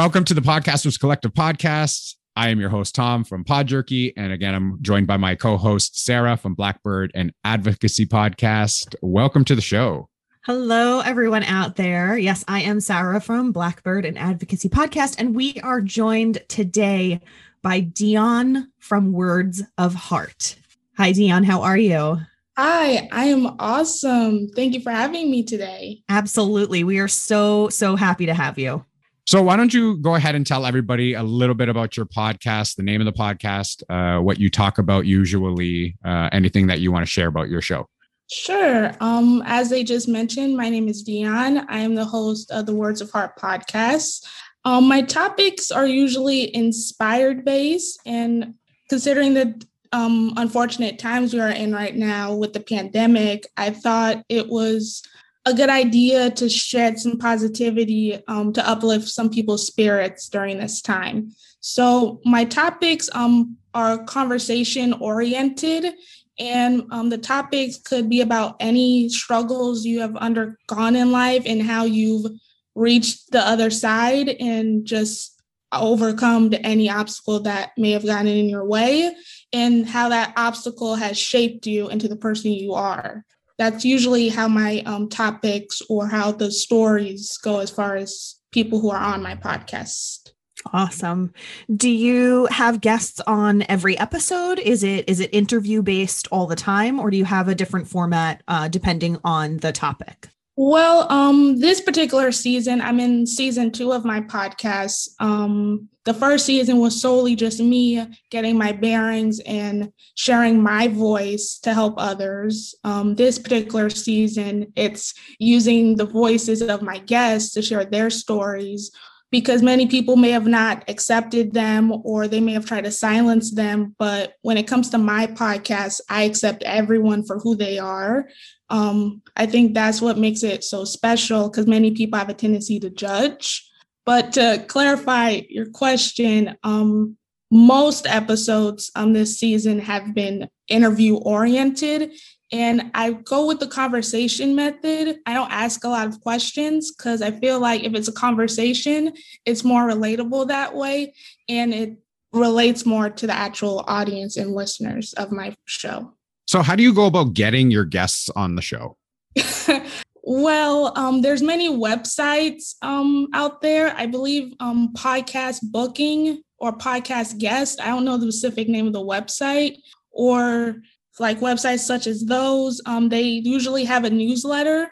Welcome to the Podcasters Collective podcast. I am your host, Tom from Pod Jerky. And again, I'm joined by my co host, Sarah from Blackbird and Advocacy Podcast. Welcome to the show. Hello, everyone out there. Yes, I am Sarah from Blackbird and Advocacy Podcast, and we are joined today by Dionne from Words of Heart. Hi, Dionne. How are you? Hi, I am awesome. Thank you for having me today. Absolutely. We are so, so happy to have you. So, why don't you go ahead and tell everybody a little bit about your podcast, the name of the podcast, uh, what you talk about usually, uh, anything that you want to share about your show? Sure. Um, as they just mentioned, my name is Dionne. I am the host of the Words of Heart podcast. Um, my topics are usually inspired based, and considering the um, unfortunate times we are in right now with the pandemic, I thought it was a good idea to shed some positivity um, to uplift some people's spirits during this time. So my topics um, are conversation oriented and um, the topics could be about any struggles you have undergone in life and how you've reached the other side and just overcome any obstacle that may have gotten in your way and how that obstacle has shaped you into the person you are. That's usually how my um, topics or how the stories go as far as people who are on my podcast. Awesome. Do you have guests on every episode? Is it is it interview based all the time, or do you have a different format uh, depending on the topic? Well, um, this particular season, I'm in season two of my podcast. Um, the first season was solely just me getting my bearings and sharing my voice to help others. Um, this particular season, it's using the voices of my guests to share their stories because many people may have not accepted them or they may have tried to silence them. But when it comes to my podcast, I accept everyone for who they are. Um, I think that's what makes it so special because many people have a tendency to judge. But to clarify your question, um, most episodes on this season have been interview oriented and I go with the conversation method. I don't ask a lot of questions because I feel like if it's a conversation, it's more relatable that way and it relates more to the actual audience and listeners of my show. So, how do you go about getting your guests on the show? well, um, there's many websites um, out there. I believe um, podcast booking or podcast guest. I don't know the specific name of the website, or like websites such as those, um, they usually have a newsletter,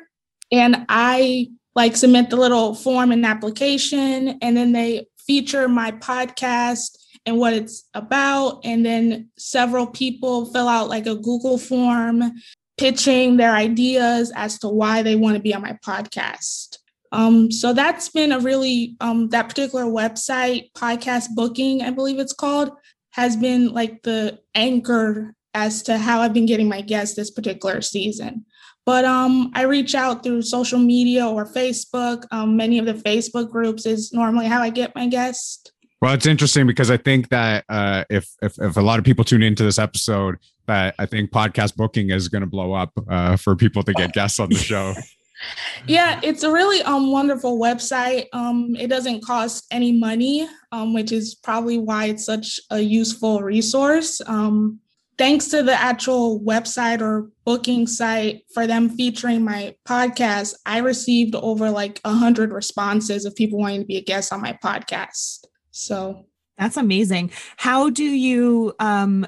and I like submit the little form and application, and then they feature my podcast and what it's about, and then several people fill out like a Google form pitching their ideas as to why they want to be on my podcast. Um, so that's been a really um, that particular website, podcast booking, I believe it's called, has been like the anchor as to how I've been getting my guests this particular season. But um, I reach out through social media or Facebook. Um, many of the Facebook groups is normally how I get my guests. Well, it's interesting because I think that uh, if, if if a lot of people tune into this episode, that I think podcast booking is going to blow up uh, for people to get guests on the show. yeah, it's a really um wonderful website. Um, it doesn't cost any money, um, which is probably why it's such a useful resource. Um, thanks to the actual website or booking site for them featuring my podcast, I received over like a hundred responses of people wanting to be a guest on my podcast. So that's amazing. How do you um,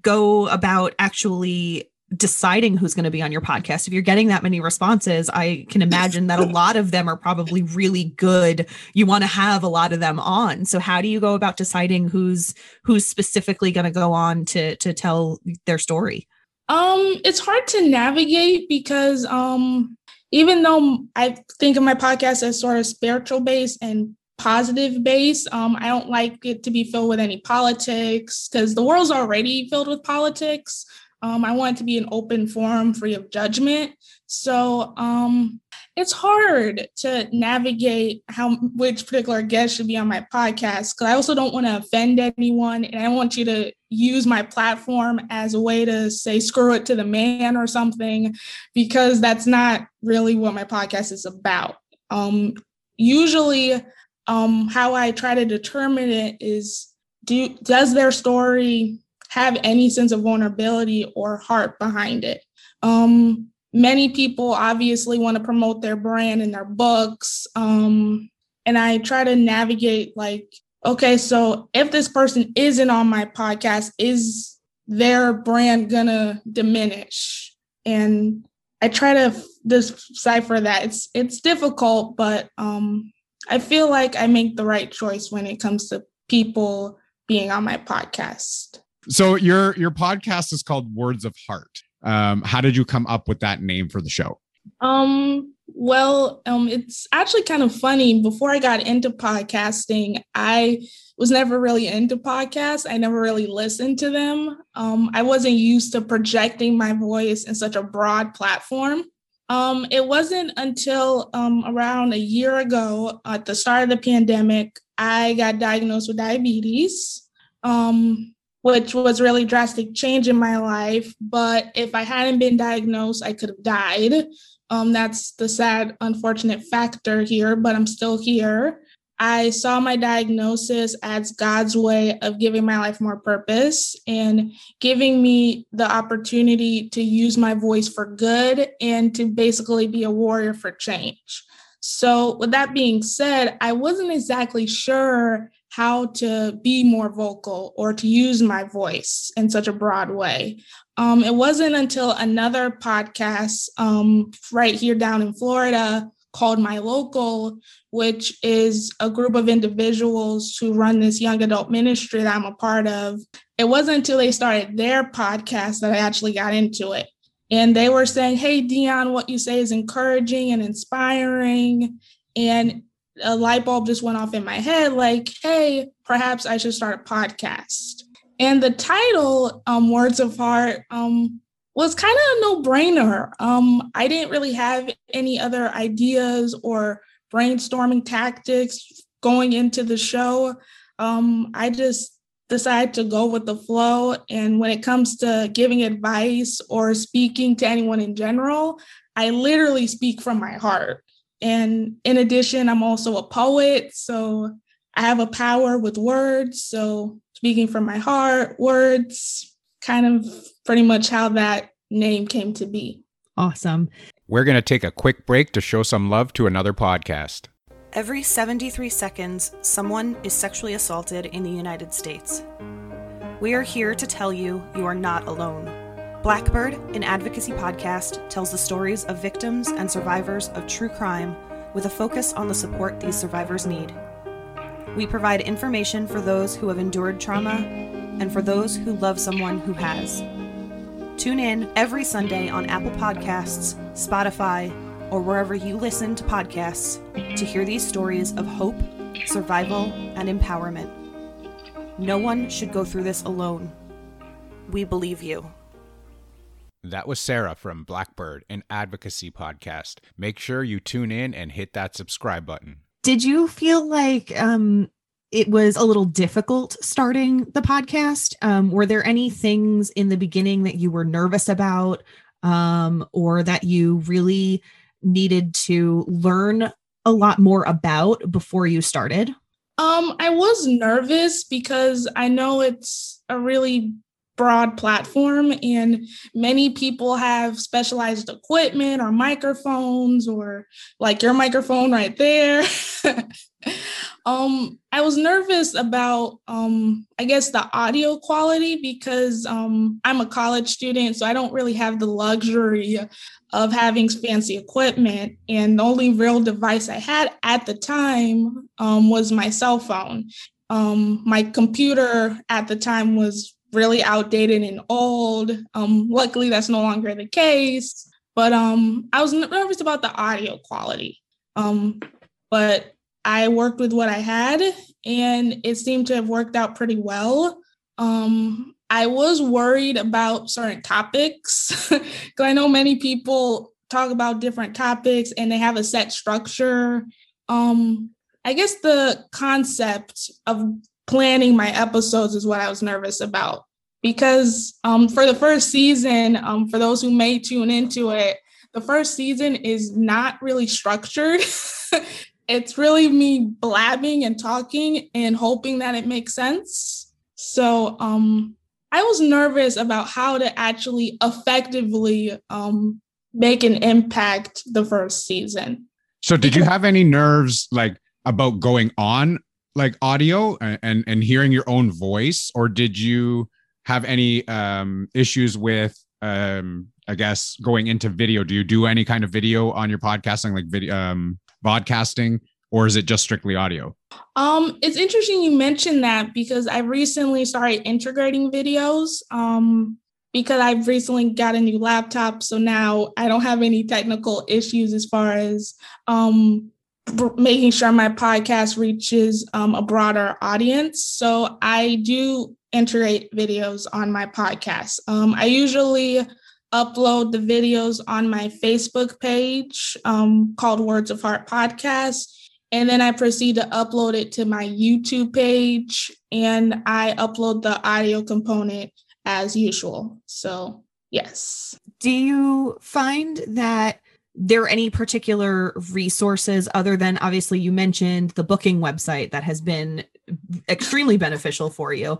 go about actually deciding who's going to be on your podcast? If you're getting that many responses i can imagine that a lot of them are probably really good. You want to have a lot of them on. So how do you go about deciding who's who's specifically going to go on to to tell their story? Um it's hard to navigate because um even though i think of my podcast as sort of spiritual based and positive base. Um, I don't like it to be filled with any politics because the world's already filled with politics. Um, I want it to be an open forum free of judgment. So um, it's hard to navigate how which particular guest should be on my podcast because I also don't want to offend anyone and I want you to use my platform as a way to say screw it to the man or something because that's not really what my podcast is about. Um, usually um, how I try to determine it is do does their story have any sense of vulnerability or heart behind it? Um, many people obviously want to promote their brand and their books. Um, and I try to navigate like, okay, so if this person isn't on my podcast, is their brand gonna diminish? And I try to decipher that. It's it's difficult, but um, I feel like I make the right choice when it comes to people being on my podcast. So your your podcast is called Words of Heart. Um, how did you come up with that name for the show? Um, well, um, it's actually kind of funny. Before I got into podcasting, I was never really into podcasts. I never really listened to them. Um, I wasn't used to projecting my voice in such a broad platform. Um, it wasn't until um, around a year ago, at the start of the pandemic, I got diagnosed with diabetes. Um, which was really drastic change in my life. But if I hadn't been diagnosed, I could have died. Um, that's the sad, unfortunate factor here, but I'm still here. I saw my diagnosis as God's way of giving my life more purpose and giving me the opportunity to use my voice for good and to basically be a warrior for change. So, with that being said, I wasn't exactly sure how to be more vocal or to use my voice in such a broad way. Um, it wasn't until another podcast um, right here down in Florida called My Local, which is a group of individuals who run this young adult ministry that I'm a part of. It wasn't until they started their podcast that I actually got into it. And they were saying, Hey, Dionne, what you say is encouraging and inspiring. And a light bulb just went off in my head like, hey, perhaps I should start a podcast. And the title, um, Words of Heart, um, was kind of a no brainer. Um, I didn't really have any other ideas or brainstorming tactics going into the show. Um, I just decided to go with the flow. And when it comes to giving advice or speaking to anyone in general, I literally speak from my heart. And in addition, I'm also a poet. So I have a power with words. So speaking from my heart, words, kind of pretty much how that name came to be. Awesome. We're going to take a quick break to show some love to another podcast. Every 73 seconds, someone is sexually assaulted in the United States. We are here to tell you you are not alone. Blackbird, an advocacy podcast, tells the stories of victims and survivors of true crime with a focus on the support these survivors need. We provide information for those who have endured trauma and for those who love someone who has. Tune in every Sunday on Apple Podcasts, Spotify, or wherever you listen to podcasts to hear these stories of hope, survival, and empowerment. No one should go through this alone. We believe you. That was Sarah from Blackbird, an advocacy podcast. Make sure you tune in and hit that subscribe button. Did you feel like um, it was a little difficult starting the podcast? Um, were there any things in the beginning that you were nervous about um, or that you really needed to learn a lot more about before you started? Um, I was nervous because I know it's a really broad platform and many people have specialized equipment or microphones or like your microphone right there. Um i was nervous about um i guess the audio quality because um i'm a college student so i don't really have the luxury of having fancy equipment and the only real device i had at the time um, was my cell phone. Um, my computer at the time was really outdated and old. Um, luckily, that's no longer the case. But um, I was nervous about the audio quality. Um, but I worked with what I had, and it seemed to have worked out pretty well. Um, I was worried about certain topics because I know many people talk about different topics and they have a set structure. Um, I guess the concept of planning my episodes is what I was nervous about. Because um, for the first season, um, for those who may tune into it, the first season is not really structured. it's really me blabbing and talking and hoping that it makes sense. So um, I was nervous about how to actually effectively um, make an impact the first season. So did you have any nerves like about going on like audio and and, hearing your own voice or did you have any um issues with um I guess going into video? Do you do any kind of video on your podcasting like video um podcasting or is it just strictly audio? Um, it's interesting you mentioned that because I recently started integrating videos. Um, because I've recently got a new laptop, so now I don't have any technical issues as far as um, making sure my podcast reaches um, a broader audience. So I do integrate videos on my podcast. Um, I usually upload the videos on my Facebook page um, called Words of Heart Podcast. And then I proceed to upload it to my YouTube page and I upload the audio component as usual. So, yes. Do you find that there are any particular resources other than obviously you mentioned the booking website that has been extremely beneficial for you?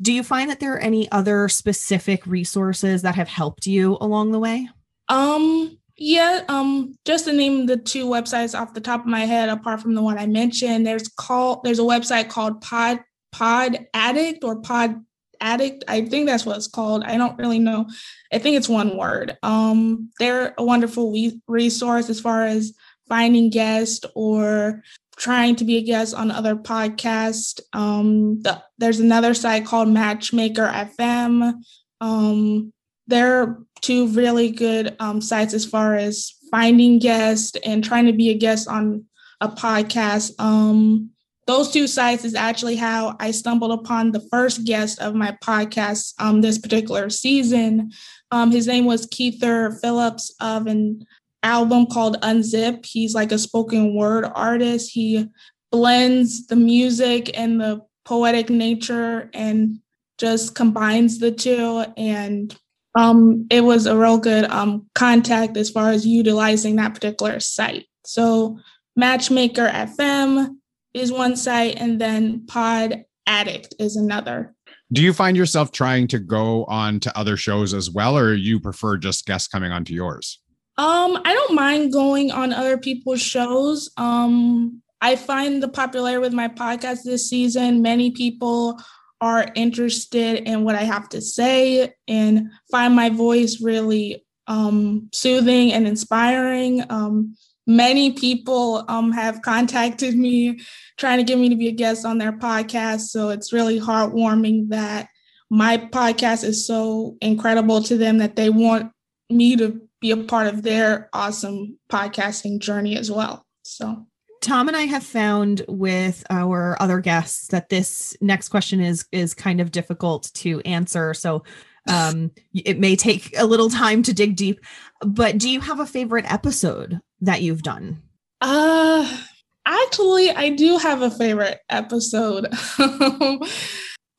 Do you find that there are any other specific resources that have helped you along the way? Um, yeah, um, just to name the two websites off the top of my head, apart from the one I mentioned, there's called there's a website called Pod Pod Addict or Pod Addict. I think that's what it's called. I don't really know. I think it's one word. Um, they're a wonderful we- resource as far as finding guests or trying to be a guest on other podcasts. Um, the, there's another site called Matchmaker FM. Um, they're two really good um, sites as far as finding guests and trying to be a guest on a podcast. Um, those two sites is actually how I stumbled upon the first guest of my podcast um, this particular season. Um, his name was Keither Phillips of an album called Unzip. He's like a spoken word artist. He blends the music and the poetic nature and just combines the two. And um, it was a real good um, contact as far as utilizing that particular site. So, Matchmaker FM is one site, and then Pod Addict is another. Do you find yourself trying to go on to other shows as well, or you prefer just guests coming onto yours? Um, I don't mind going on other people's shows. Um, I find the popularity with my podcast this season. Many people are interested in what I have to say and find my voice really um, soothing and inspiring. Um, many people um, have contacted me trying to get me to be a guest on their podcast. So it's really heartwarming that my podcast is so incredible to them that they want me to be a part of their awesome podcasting journey as well. So Tom and I have found with our other guests that this next question is is kind of difficult to answer. So um it may take a little time to dig deep. But do you have a favorite episode that you've done? Uh actually I do have a favorite episode.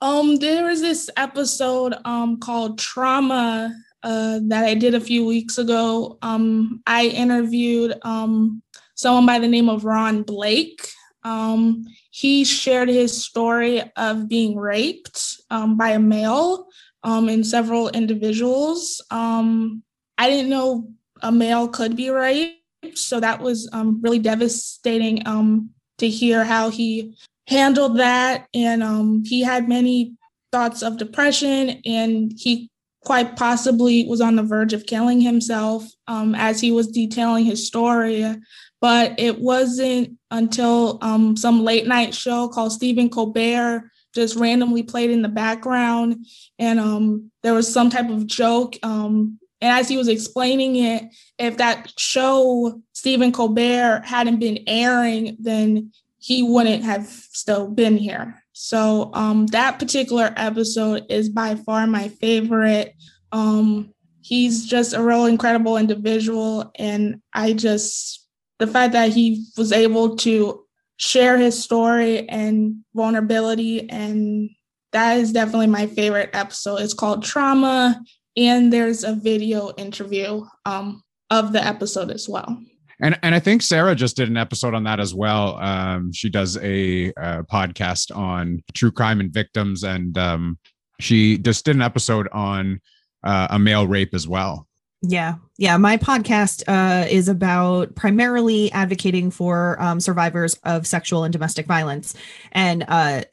um there was this episode um called Trauma uh that I did a few weeks ago. Um I interviewed um someone by the name of Ron Blake. Um, he shared his story of being raped um, by a male um, and several individuals. Um, I didn't know a male could be raped, so that was um, really devastating um, to hear how he handled that. And he had many thoughts of depression, and he quite possibly was on the verge of killing himself as he was detailing his story but it wasn't until um, some late night show called Stephen Colbert just randomly played in the background, and um, there was some type of joke. Um, and as he was explaining it, if that show Stephen Colbert hadn't been airing, then he wouldn't have still been here. So um, that particular episode is by far my favorite. Um, he's just a real incredible individual, and I just the fact that he was able to share his story and vulnerability and that is definitely my favorite episode it's called trauma and there's a video interview um, of the episode as well And and I think Sarah just did an episode on that as well. Um, she does a, a podcast on true crime and victims, and um, she just did an episode on uh, a male rape as well. Yeah. Yeah. My podcast uh, is about primarily advocating for um, survivors of sexual and domestic violence. And uh,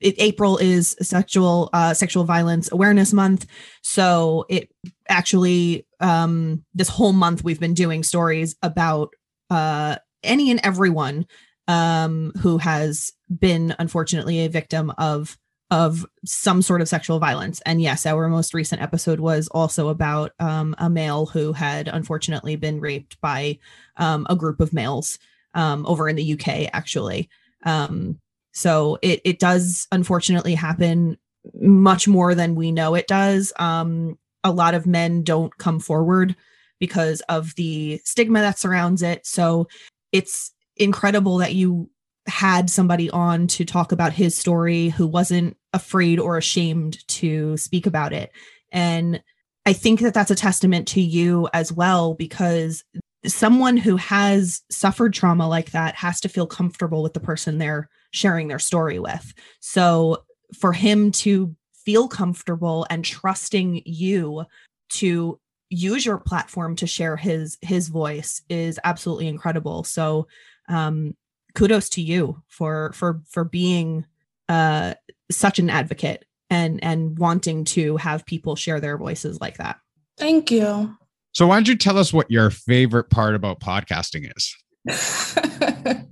it, April is sexual uh, sexual violence awareness month. So it actually, um, this whole month, we've been doing stories about uh, any and everyone um, who has been unfortunately a victim of of some sort of sexual violence. And yes, our most recent episode was also about um, a male who had unfortunately been raped by um, a group of males um, over in the UK, actually. Um, so it it does unfortunately happen much more than we know it does. Um, a lot of men don't come forward because of the stigma that surrounds it. So it's incredible that you had somebody on to talk about his story who wasn't afraid or ashamed to speak about it. And I think that that's a testament to you as well, because someone who has suffered trauma like that has to feel comfortable with the person they're sharing their story with. So for him to feel comfortable and trusting you to use your platform to share his his voice is absolutely incredible so um kudos to you for for for being uh such an advocate and and wanting to have people share their voices like that. Thank you. So why don't you tell us what your favorite part about podcasting is?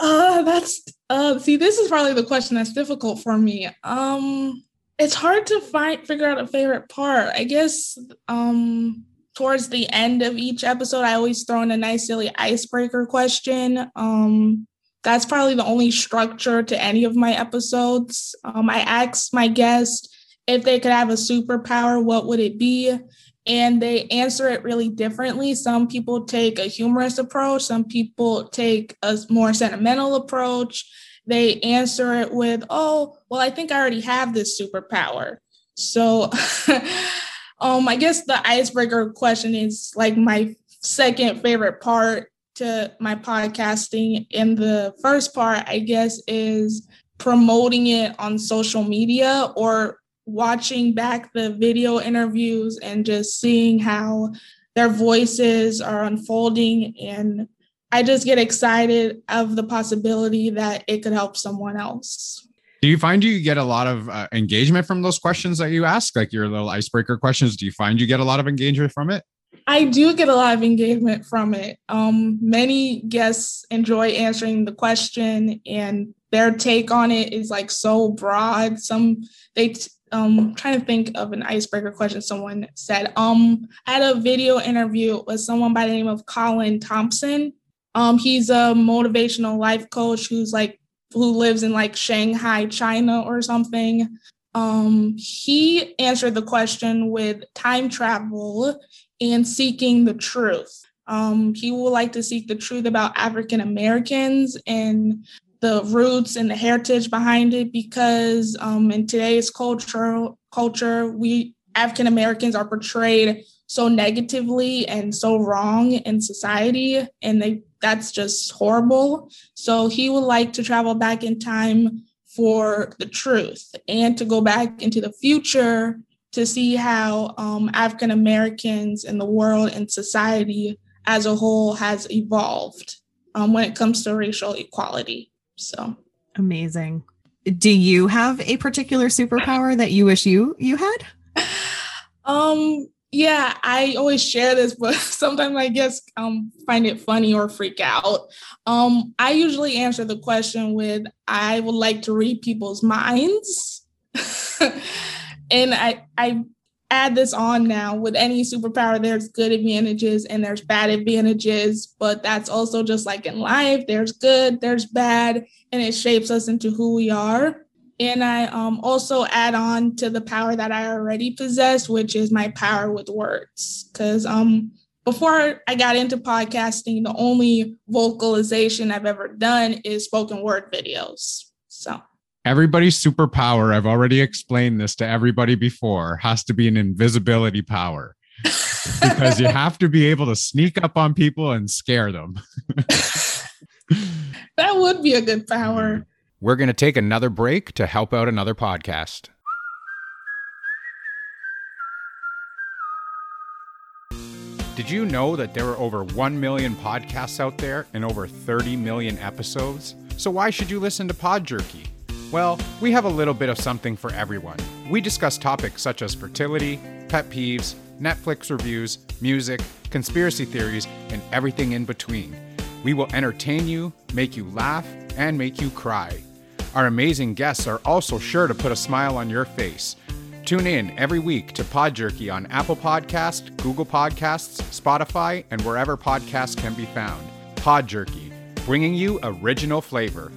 uh that's uh see this is probably the question that's difficult for me. Um it's hard to find figure out a favorite part. I guess um towards the end of each episode, I always throw in a nice silly icebreaker question. Um, that's probably the only structure to any of my episodes. Um, I ask my guest if they could have a superpower, what would it be? And they answer it really differently. Some people take a humorous approach, some people take a more sentimental approach. They answer it with, oh, well, I think I already have this superpower. So Um, I guess the icebreaker question is like my second favorite part to my podcasting. And the first part, I guess, is promoting it on social media or watching back the video interviews and just seeing how their voices are unfolding. And I just get excited of the possibility that it could help someone else. Do you find you get a lot of uh, engagement from those questions that you ask, like your little icebreaker questions? Do you find you get a lot of engagement from it? I do get a lot of engagement from it. Um, many guests enjoy answering the question, and their take on it is like so broad. Some they t- um trying to think of an icebreaker question someone said. Um, I had a video interview with someone by the name of Colin Thompson. Um, he's a motivational life coach who's like who lives in like Shanghai, China or something. Um, he answered the question with time travel and seeking the truth. Um, he would like to seek the truth about African Americans and the roots and the heritage behind it because um, in today's culture, culture, we African Americans are portrayed so negatively and so wrong in society, and they that's just horrible. So he would like to travel back in time for the truth and to go back into the future to see how um, African Americans in the world and society as a whole has evolved um, when it comes to racial equality. So amazing. Do you have a particular superpower that you wish you you had? Um, yeah, I always share this, but sometimes I guess um find it funny or freak out. Um, I usually answer the question with I would like to read people's minds. and I I add this on now with any superpower there's good advantages and there's bad advantages but that's also just like in life there's good there's bad and it shapes us into who we are and I um, also add on to the power that I already possess, which is my power with words. Because um, before I got into podcasting, the only vocalization I've ever done is spoken word videos. So everybody's superpower, I've already explained this to everybody before, has to be an invisibility power. because you have to be able to sneak up on people and scare them. that would be a good power. We're going to take another break to help out another podcast. Did you know that there are over 1 million podcasts out there and over 30 million episodes? So why should you listen to Pod Jerky? Well, we have a little bit of something for everyone. We discuss topics such as fertility, pet peeves, Netflix reviews, music, conspiracy theories, and everything in between. We will entertain you, make you laugh, and make you cry. Our amazing guests are also sure to put a smile on your face. Tune in every week to Pod Jerky on Apple Podcast, Google Podcasts, Spotify, and wherever podcasts can be found. Pod Jerky, bringing you original flavor.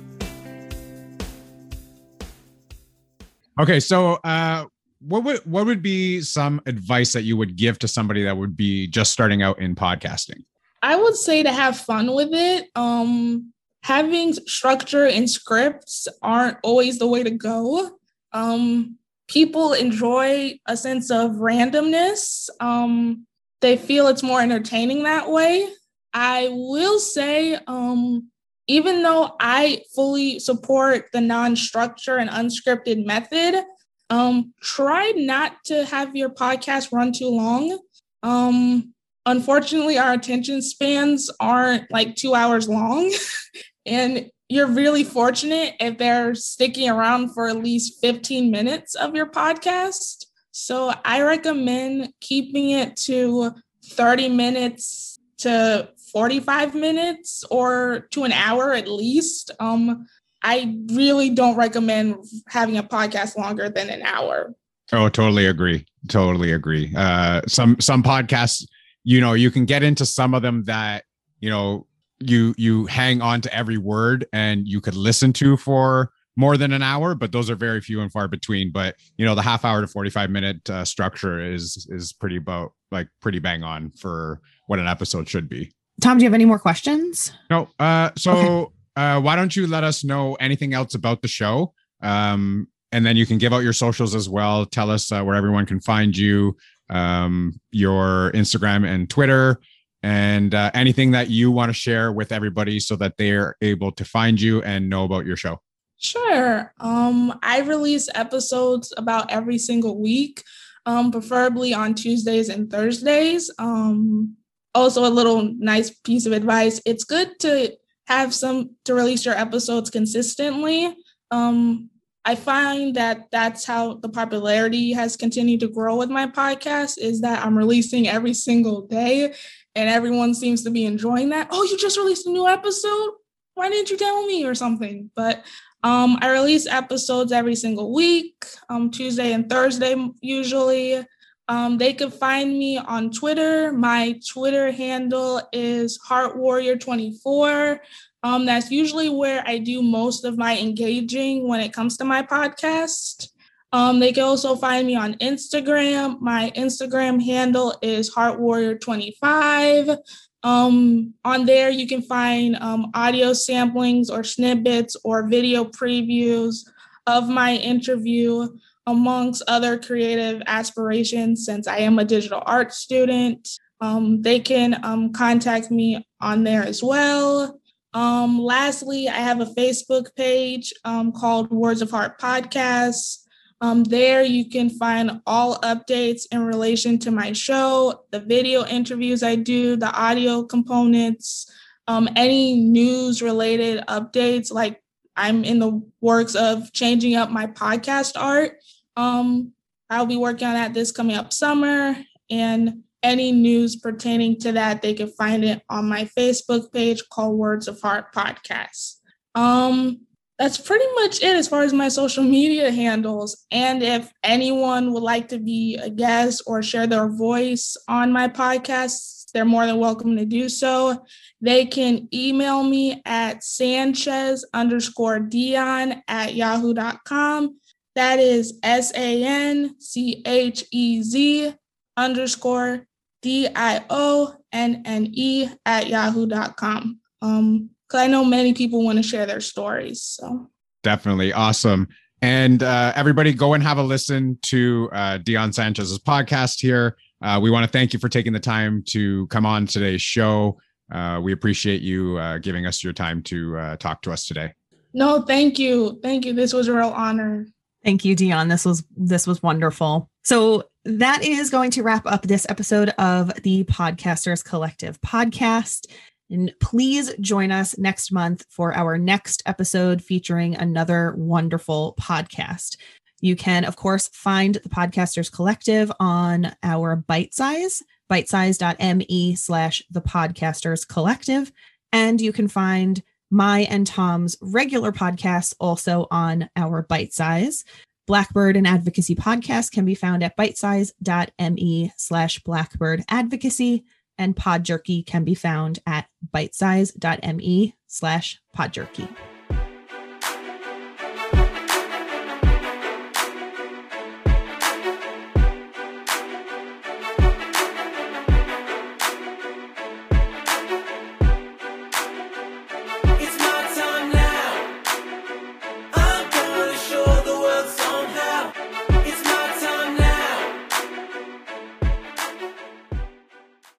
Okay, so uh, what would what would be some advice that you would give to somebody that would be just starting out in podcasting? I would say to have fun with it. Um, having structure and scripts aren't always the way to go. Um, people enjoy a sense of randomness. Um, they feel it's more entertaining that way. I will say, um, even though I fully support the non structure and unscripted method, um, try not to have your podcast run too long. Um, unfortunately, our attention spans aren't like two hours long. and you're really fortunate if they're sticking around for at least 15 minutes of your podcast. So I recommend keeping it to 30 minutes to 45 minutes or to an hour at least. Um, I really don't recommend having a podcast longer than an hour. Oh, totally agree. Totally agree. Uh, some some podcasts, you know, you can get into some of them that you know you you hang on to every word and you could listen to for more than an hour but those are very few and far between. But you know the half hour to 45 minute uh, structure is is pretty about like pretty bang on for what an episode should be. Tom do you have any more questions? No uh so okay. uh why don't you let us know anything else about the show? Um and then you can give out your socials as well. Tell us uh, where everyone can find you um your instagram and twitter and uh, anything that you want to share with everybody so that they're able to find you and know about your show. Sure. Um, I release episodes about every single week, um, preferably on Tuesdays and Thursdays. Um, also, a little nice piece of advice it's good to have some to release your episodes consistently. Um, I find that that's how the popularity has continued to grow with my podcast is that I'm releasing every single day and everyone seems to be enjoying that. Oh, you just released a new episode? Why didn't you tell me or something? But um, I release episodes every single week, um, Tuesday and Thursday usually. Um, they can find me on Twitter. My Twitter handle is Heart Warrior 24. Um, that's usually where I do most of my engaging when it comes to my podcast. Um, they can also find me on Instagram. My Instagram handle is Heart Warrior 25. Um, on there, you can find um, audio samplings or snippets or video previews of my interview, amongst other creative aspirations. Since I am a digital art student, um, they can um, contact me on there as well. Um, lastly, I have a Facebook page um, called Words of Heart Podcast. Um, there you can find all updates in relation to my show, the video interviews I do, the audio components, um, any news related updates. Like I'm in the works of changing up my podcast art. Um, I'll be working on that this coming up summer. And any news pertaining to that, they can find it on my Facebook page called Words of Heart Podcast. Um, that's pretty much it as far as my social media handles. And if anyone would like to be a guest or share their voice on my podcast, they're more than welcome to do so. They can email me at Sanchez underscore Dionne at yahoo.com. That is S A N C H E Z underscore D I O N N E at yahoo.com. Um, because I know many people want to share their stories. So definitely awesome. And uh, everybody, go and have a listen to uh, Dionne Sanchez's podcast here. Uh, we want to thank you for taking the time to come on today's show. Uh, we appreciate you uh, giving us your time to uh, talk to us today. No, thank you. Thank you. This was a real honor. Thank you, Dionne. This was this was wonderful. So that is going to wrap up this episode of the Podcasters Collective podcast. And please join us next month for our next episode featuring another wonderful podcast. You can, of course, find the Podcasters Collective on our Bite Size, bitesize.me slash the Podcasters Collective. And you can find my and Tom's regular podcasts also on our Bite Size. Blackbird and Advocacy podcast can be found at bitesize.me slash blackbird advocacy, and Pod Jerky can be found at bitesize.me slash podjerky.